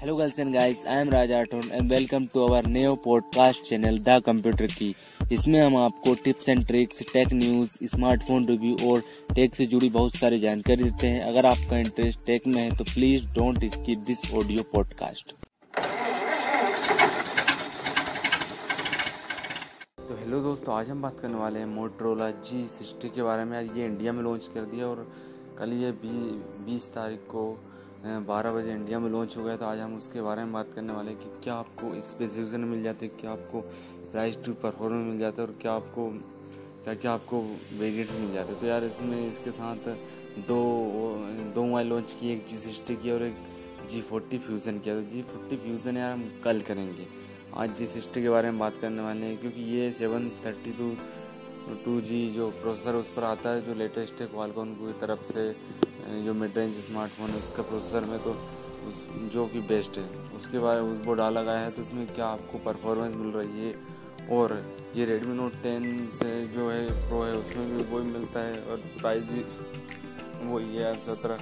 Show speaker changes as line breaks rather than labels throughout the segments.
Hello girls and guys, I am Aton and welcome to our new podcast channel the computer की इसमें हम आपको tips and tricks tech news smartphone review और tech से जुड़ी बहुत सारी जानकारी देते हैं। अगर आपका इंटरेस्ट टेक में है तो please don't skip this audio podcast तो हेलो दोस्तों आज हम बात करने वाले हैं मोटरोला जी सिक्सटी के बारे में। आज ये इंडिया में लॉन्च कर दिया और कल ये बीस तारीख को बारह बजे इंडिया में लॉन्च हो गया तो आज हम उसके बारे में बात करने वाले हैं कि क्या आपको स्पेसिफिकेशन मिल जाते हैं, क्या आपको प्राइस टू परफॉर्मेंस मिल जाता है और क्या आपको, क्या क्या आपको वेरियंट्स मिल जाते हैं। तो यार इसमें इसके साथ दो दो मोबाइल लॉन्च किए, एक जी सिक्सटी की और एक जी फोर्टी फ्यूज़न किया। तो जी फोर्टी फ्यूज़न यार हम कल करेंगे। आज जी सिक्सटी के बारे में बात करने वाले हैं, क्योंकि ये seven thirty two two G जो प्रोसेसर उस पर आता है, जो लेटेस्ट है क्वालकॉन की तरफ़ से जो मिड रेंज स्मार्टफ़ोन है, उसका प्रोसेसर में तो उस, जो कि बेस्ट है। उसके बाद उस वो डाला गया है तो उसमें क्या आपको परफॉर्मेंस मिल रही है? और ये रेडमी नोट टेन से जो है प्रो है, उसमें भी वही मिलता है, और प्राइस भी वही है सत्रह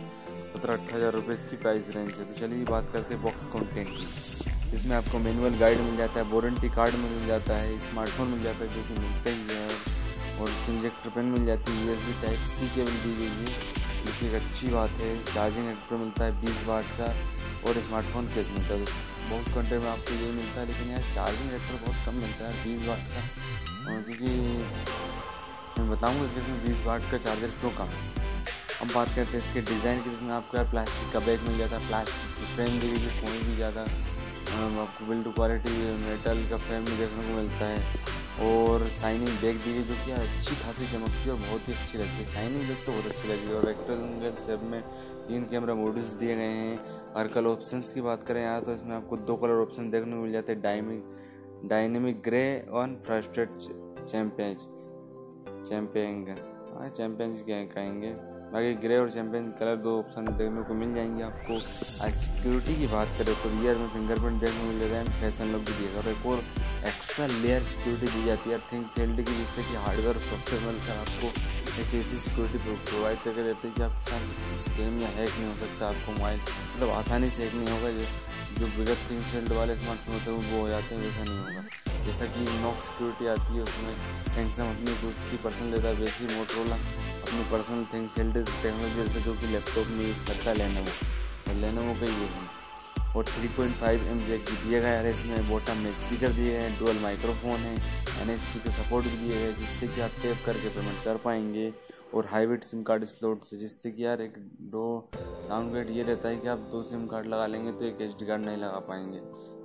सत्रह अट्ठारह हज़ार रुपये इसकी प्राइस रेंज है। तो चलिए बात करते हैं बॉक्स कंटेंट की। इसमें आपको मैनुअल गाइड मिल जाता है वारंटी कार्ड मिल जाता है स्मार्टफ़ोन मिल जाता है, जो कि मिलते ही है। और इंजेक्टर पेन मिल जाती है यूएसबी टाइप सी केबल दी गई है। जो एक अच्छी बात है चार्जिंग एडेप्टर मिलता है बीस वाट का और स्मार्टफ़ोन केस मिलता है बहुत घंटे में आपको यही मिलता है, लेकिन यार चार्जिंग एडेप्टर बहुत कम मिलता है, बीस वाट का। क्योंकि मैं बताऊँगा कि इसमें बीस वाट का चार्जर क्यों कम है। अब बात करते हैं इसके डिज़ाइन की, जिसमें आपको प्लास्टिक का बैग मिल जाता है प्लास्टिक की फ्रेम दी गई कोई भी ज़्यादा आपको बिल्ड क्वालिटी मेटल का फ्रेम भी देखने को मिलता है। और साइनिंग बैग दी गई जो कि अच्छी खासी चमकती है और बहुत ही अच्छी लगती है। साइनिंग बैग तो बहुत अच्छी लगी और रेक्टेंगल सेप में तीन कैमरा मोड्स दिए गए हैं। और कलर ऑप्शन की बात करें यहाँ तो इसमें आपको दो कलर ऑप्शन देखने को मिल जाते हैं। डायमिक डायनेमिक ग्रे और फ्रस्टेड चैम्पियन चैम्पियन हाँ चैम्पियन क्या कहेंगे? बाकी ग्रे और चैंपियन कलर दो ऑप्शन देखने को मिल जाएँगे आपको। आज सिक्योरिटी की बात करें तो रियर में फिंगरप्रिंट देखने को मिल जाता है फ़ैशन लुक भी दिएगा और एक और एक्स्ट्रा लेयर सिक्योरिटी दी जाती है थिंक सेल्ड की, जिससे कि हार्डवेयर और सॉफ्टवेयर मिलकर आपको एक ऐसी सिक्योरिटी प्रोवाइड करके देते हैं कि आपके साथ स्कैम या हैक नहीं हो सकता, आपको मोबाइल मतलब आसानी से हैक नहीं होगा, जो बिगत थिंक सेल्ड वाले स्मार्टफ़ोन होते हैं, वो हो जाते हैं, वैसा नहीं होगा। जैसा कि नॉक सिक्योरिटी आती है, उसमें सैमसंग अपनी दूसरी पर्सन देता है, वैसे मोटरोला अपनी पर्सनल थिंग सेल्ड टेक्नोलॉजी जो कि लैपटॉप में यूज़ करता है लेनोवो लेनोवो का ये है। और 3.5 पॉइंट फाइव एम जैक भी दिया गया है, इसमें बॉटम में स्पीकर दिए हैं डुअल माइक्रोफोन है एन एच पी के सपोर्ट भी दिए गए जिससे कि आप टेप करके पेमेंट कर पाएँगे। और हाईवेट सिम कार्ड स्लोट से, जिससे कि यार एक दो डाउनग्रेड ये रहता है कि आप दो सिम कार्ड लगा लेंगे तो एक एच डी कार्ड नहीं लगा पाएँगे।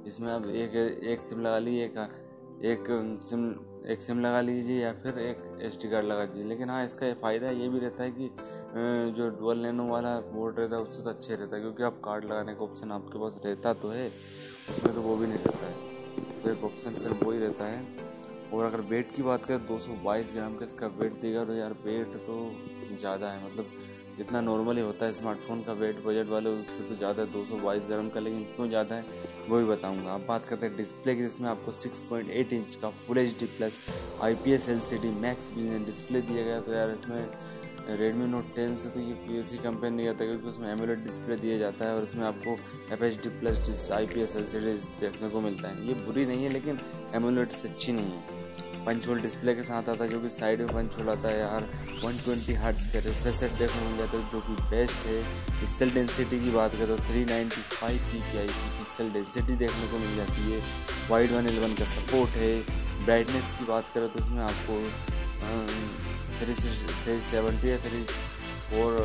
इसमें आप एक एक सिम लगा ली, एक एक सिम एक सिम लगा लीजिए या फिर एक एस टी कार्ड लगा दीजिए। लेकिन हाँ इसका फ़ायदा ये भी रहता है कि जो डुअल नैनो वाला बोर्ड रहता है, उससे तो अच्छे रहता है, क्योंकि आप कार्ड लगाने का ऑप्शन आपके पास रहता तो है, उसमें तो वो भी नहीं रहता है। तो एक ऑप्शन सिर्फ़ वही रहता है। और अगर वेट की बात करें 222 ग्राम का इसका वेट देगा तो यार वेट तो ज़्यादा है मतलब जितना नॉर्मली होता है स्मार्टफ़ोन का वेट बजट वाले, उससे तो ज़्यादा है, दो सौ बाईस ग्राम का लेकिन क्यों ज़्यादा है वो भी बताऊँगा। अब बात करते हैं डिस्प्ले की, जिसमें आपको 6.8 इंच का full H D plus I P S L C D max display दिया गया। तो यार इसमें रेडमी नोट टेन से तो ये किसी कंपेयर नहीं करता क्योंकि उसमें एमुलेट डिस्प्ले दिया जाता है और उसमें आपको F H D plus I P S L C D देखने को मिलता है। ये बुरी नहीं है, लेकिन एमुलेट से अच्छी नहीं है। पंच होल डिस्प्ले के साथ आता है, जो कि साइड में पंच होल आता है यार। 120 ट्वेंटी हर्ट्स का रिफ्रेश रेट देखने मिल जाता है, जो कि बेस्ट है। पिक्सल डेंसिटी की बात करें तो three ninety five P P I की पिक्सल डेंसिटी देखने को मिल जाती है। वाइड वन एलेवन का सपोर्ट है। ब्राइटनेस की बात करें तो उसमें आपको थ्री थ्री सेवेंटी या थ्री फोर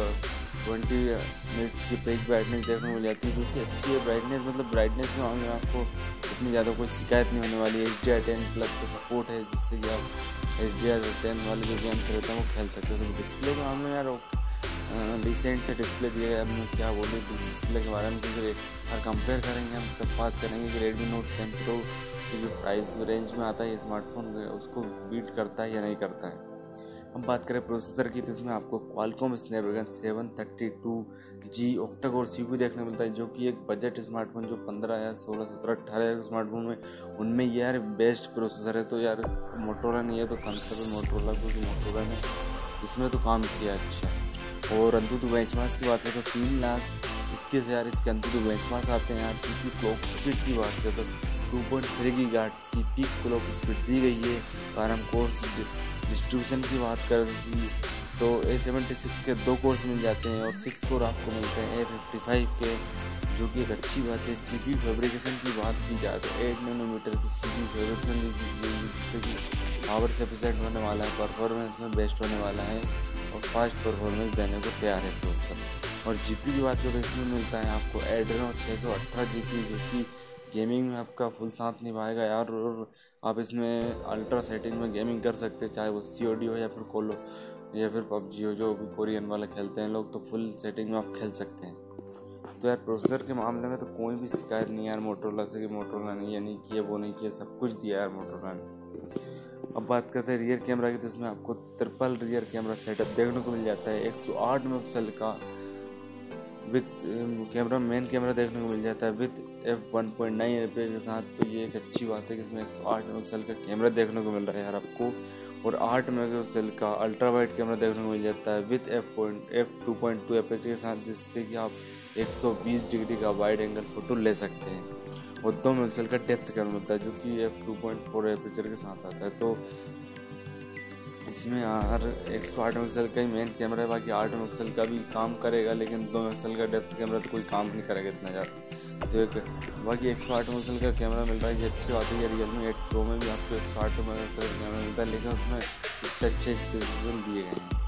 ट्वेंटी मिनट्स की पेज ब्राइटनेस देखने को मिल जाती है, जो कि अच्छी है। ब्राइटनेस मतलब ब्राइटनेस में आपको इतनी ज़्यादा कोई शिकायत नहीं होने वाली। H D R ten plus का सपोर्ट है, जिससे कि आप एच डी आर टेन वाले जो गेम्स रहते हैं, वो खेल सकते हो। तो डिस्प्ले के मामले में यार रिसेंट से डिस्प्ले दिए गए अब क्या बोले डिस्प्ले के बारे में क्योंकि अगर कंपेयर करेंगे हम, तब बात करेंगे कि रेडमी नोट टेन प्रो की जो प्राइस रेंज में आता है स्मार्टफ़ोन उसको बीट करता है या नहीं करता है। हम बात करें प्रोसेसर की तो इसमें आपको Qualcomm Snapdragon seven thirty two G octacore सी देखने मिलता है, जो कि एक बजट स्मार्टफ़ोन जो पंद्रह या सोलह, सत्रह, अट्ठारह हज़ार स्मार्टफ़ोन में, उनमें यार बेस्ट प्रोसेसर है तो यार मोटोला नहीं है तो कम से कम मोटोला क्योंकि मोटोला ने इसमें तो काम किया अच्छा। और अंतु तो बेंच की बात करें तो तीन लाख इक्कीस हज़ार इसके अंदर जो बेंचमार्क्स आते हैं यार सी क्लॉक स्पीड की बात करें तो टू पॉइंट थ्री की गार्ड्स की पीक क्लॉक स्पीड दी गई है और हम कोर्स डिस्ट्रीब्यूशन की बात कर तो ए सेवेंटी सिक्स के दो कोर्स मिल जाते हैं और सिक्स कोर आपको मिलते हैं ए फिफ्टी फाइव के, जो कि एक अच्छी बात है। सी पी फेब्रिकेशन की बात की जाए तो एट नैनोमीटर की सी पी फेब्रिकेशन जिससे कि पावर से एफिशेंट होने वाला है परफॉर्मेंस में बेस्ट होने वाला है और फास्ट परफॉर्मेंस देने को तैयार है प्रोसेसर और जी पी की बात करें, इसमें मिलता है आपको एड्रेनो छः सौ अठारह जी पी जो कि गेमिंग में आपका फुल साथ निभाएगा यार, और आप इसमें अल्ट्रा सेटिंग में गेमिंग कर सकते हैं, चाहे वो सीओडी हो या फिर कोलो, या फिर पबजी हो, जो भी कोरियन वाला खेलते हैं लोग तो फुल सेटिंग में आप खेल सकते हैं। तो यार प्रोसेसर के मामले में तो कोई भी शिकायत नहीं यार मोटरोला से कि मोटरोला नहीं किया, वो नहीं किया, सब कुछ दिया यार मोटरोला ने। अब बात करते हैं रियर कैमरा की तो इसमें आपको ट्रिपल रियर कैमरा सेटअप देखने को मिल जाता है 108 मेगापिक्सल का विथ कैमरा मेन कैमरा देखने को मिल जाता है with F one point nine F के साथ। तो ये एक अच्छी बात है कि इसमें एक सौ आठ मेगापिक्सल का कैमरा देखने को मिल रहा है यार आपको। और आठ मेगापिक्सल का अल्ट्रा वाइड कैमरा देखने को मिल जाता है with F point F two point two F के साथ, जिससे कि आप 120 डिग्री का वाइड एंगल फ़ोटो ले सकते हैं। और दो मेगापिक्सल का डेप्थ कैमरा मिलता है, जो कि F two point four aperture के साथ आता है। तो इसमें हर एक सौ आठ मेगापिक्सल का ही मेन कैमरा है, बाकी आठ मेगापिक्सल का भी काम करेगा, लेकिन दो मेगापिक्सल का डेप्थ कैमरा तो कोई काम नहीं करेगा इतना ज़्यादा तो एक, बाकी एक सौ आठ मेगापिक्सल का कैमरा मिल रहा है, ये अच्छी बात है रियल मी एट प्रो में भी आपको एक सौ आठ मेगापिक्सल का कैमरा मिलता है, लेकिन उसमें इससे अच्छे स्पेसिफिकेशन दिए गए हैं।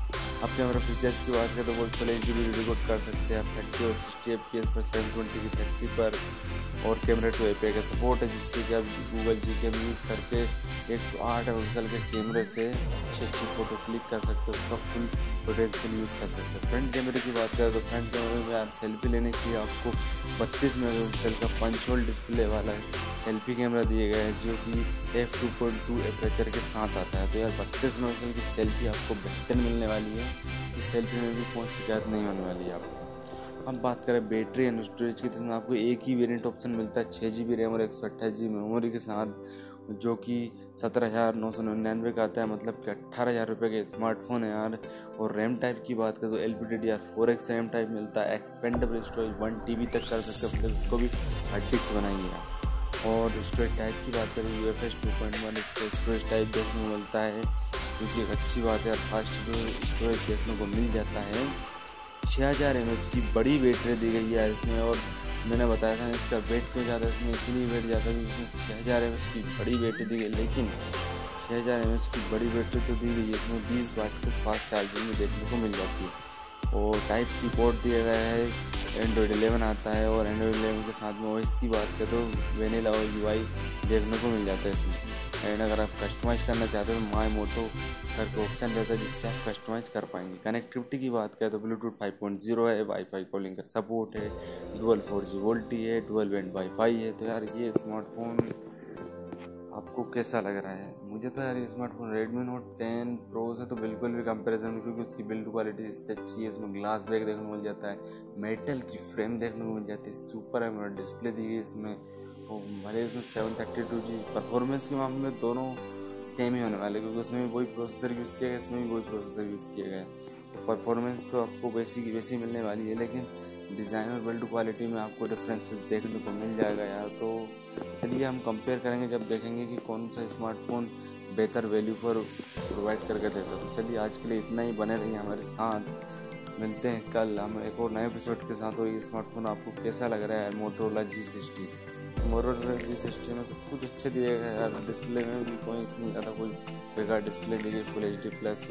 अब कैमरा फीचर्स की बात करें तो वो एच डी वीडियो रिकॉर्ड कर सकते हैं थर्टी और सिक्सटी एफ़ पर सेवन ट्वेंटी की थर्टी पर। और कैमरा टू ए का सपोर्ट है, जिससे कि आप गूगल जी कैम यूज़ करके एक सौ आठ पिक्सल के कैमरे से अच्छी अच्छी फ़ोटो क्लिक कर सकते हो, उसका फुल पोटेंशियल यूज़ कर सकते हो। फ्रंट कैमरे की बात करें तो फ्रंट कैमरे में आप सेल्फी लेने के लिए आपको बत्तीस मेगा पिक्सल का पंच होल डिस्प्ले वाला सेल्फी कैमरा दिए गए हैं, जो कि F two point two aperture के साथ आता है। तो यार बत्तीस मेगा पिक्सल की सेल्फी आपको बेहतर मिलने वाली है, इस सेल्फी में भी कोई शिकायत नहीं होने वाली है आपको। हम बात करें बैटरी एंड स्टोरेज की तो आपको एक ही वेरिएंट ऑप्शन मिलता है छः जी बी रैम और एक सौ अट्ठाईस जी मेमोरी के साथ, जो कि सत्रह हज़ार नौ सौ निन्यानवे का आता है। मतलब कि अट्ठारह हज़ार रुपये का स्मार्टफ़ोन है यार। और रैम टाइप की बात करें तो L P D D R four X RAM type मिलता है expandable storage one T B तक कर सकते हैं। मतलब इसको भी हार्ड डिस्क बनाइए आप। और स्टोरेज टाइप की बात करें U F S two point one इसका स्टोरेज टाइप देखने को मिलता है क्योंकि एक अच्छी बात है फास्ट स्टोरेज देखने को मिल जाता है। छः हज़ार एम की बड़ी बैटरी दी गई है इसमें और मैंने बताया था इसका वेट क्यों ज़्यादा इसमें इसीलिए वेट ज़्यादा क्योंकि इसमें छः हज़ार एम की बड़ी बैटरी दी गई, लेकिन छः हज़ार एम की बड़ी बैटरी तो दी गई है, इसमें बीस वाट की फास्ट चार्जिंग में देखने को मिल जाती है। और टाइप सी पोर्ट दिया गया है एंड्रॉयड एलेवन आता है और एंड्रॉयड एलेवन के साथ में ओएस की बात करें तो वेनिला और यू देखने को मिल जाता है इसमें। एंड अगर आप कस्टमाइज़ करना चाहते हो तो माई मोटो करके ऑप्शन रहता है जिससे आप कस्टमाइज़ कर पाएँगे। कनेक्टिविटी की बात करें तो ब्लूटूथ 5.0 है वाईफाई कॉलिंग का सपोर्ट है डुअल फोर जी वोल्टी है डुअल बैंड वाईफाई है। तो यार ये स्मार्टफ़ोन आपको कैसा लग रहा है? मुझे तो यार smartphone Redmi Note ten Pro से तो बिल्कुल भी कंपैरिजन नहीं, क्योंकि उसकी बिल्ड क्वालिटी इससे अच्छी है इसमें ग्लास बैग देखने को मिल जाता है मेटल की फ्रेम देखने को मिल जाती है सुपर है डिस्प्ले दी गई इसमें। वो भले उसमें seven thirty two G performance के मामले में दोनों सेम ही होने वाले, क्योंकि उसमें भी वही प्रोसेसर यूज़ किया गया, इसमें भी वही प्रोसेसर यूज़ किया गया तो परफॉर्मेंस तो आपको वैसी की वैसी मिलने वाली है, लेकिन डिज़ाइन और बिल्ड क्वालिटी में आपको डिफरेंसेस देखने को मिल जाएगा यार। तो चलिए हम कंपेयर करेंगे, जब देखेंगे कि कौन सा स्मार्टफ़ोन बेहतर वैल्यू पर प्रोवाइड करके देता है। तो चलिए आज के लिए इतना ही, बने रहिए हमारे साथ। मिलते हैं कल। हम एक और नए एपिसोड के साथ और ये स्मार्टफ़ोन आपको कैसा लग रहा है? मोटरोला जी सिक्सटी मोरल जी सिस्टम में सब कुछ अच्छे दिए गए यार डिस्प्ले में भी कोई इतनी ज़्यादा कोई बेकार डिस्प्ले दी गई full H D plus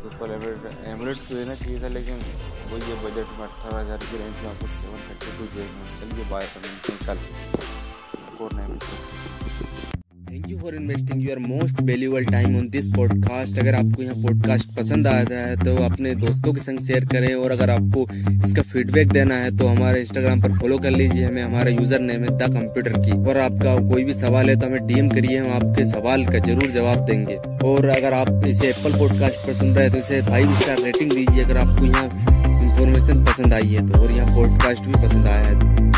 super AMOLED AMOLED तो देना चाहिए था, लेकिन वही ये बजट में अट्ठारह हज़ार की रेंज में आपको सेवन थर्टी टू जे चलिए बाय करते कल और नए
thank you for investing your most valuable time on this podcast अगर आपको यहाँ पॉडकास्ट पसंद आता है तो अपने दोस्तों के संग शेयर करें और अगर आपको इसका फीडबैक देना है तो हमारे इंस्टाग्राम पर फॉलो कर लीजिए। हमें हमारा यूज़र नेम है द कंप्यूटर की। और आपका कोई भी सवाल है तो हमें डीएम करिए, हम आपके सवाल का ज़रूर जवाब देंगे। और अगर आप इसे एप्पल पॉडकास्ट पर सुन रहे हैं तो इसे फाइव स्टार रेटिंग दीजिए। अगर आपको यहाँ इन्फॉर्मेशन पसंद आई है तो और यहाँ पॉडकास्ट भी पसंद आया है।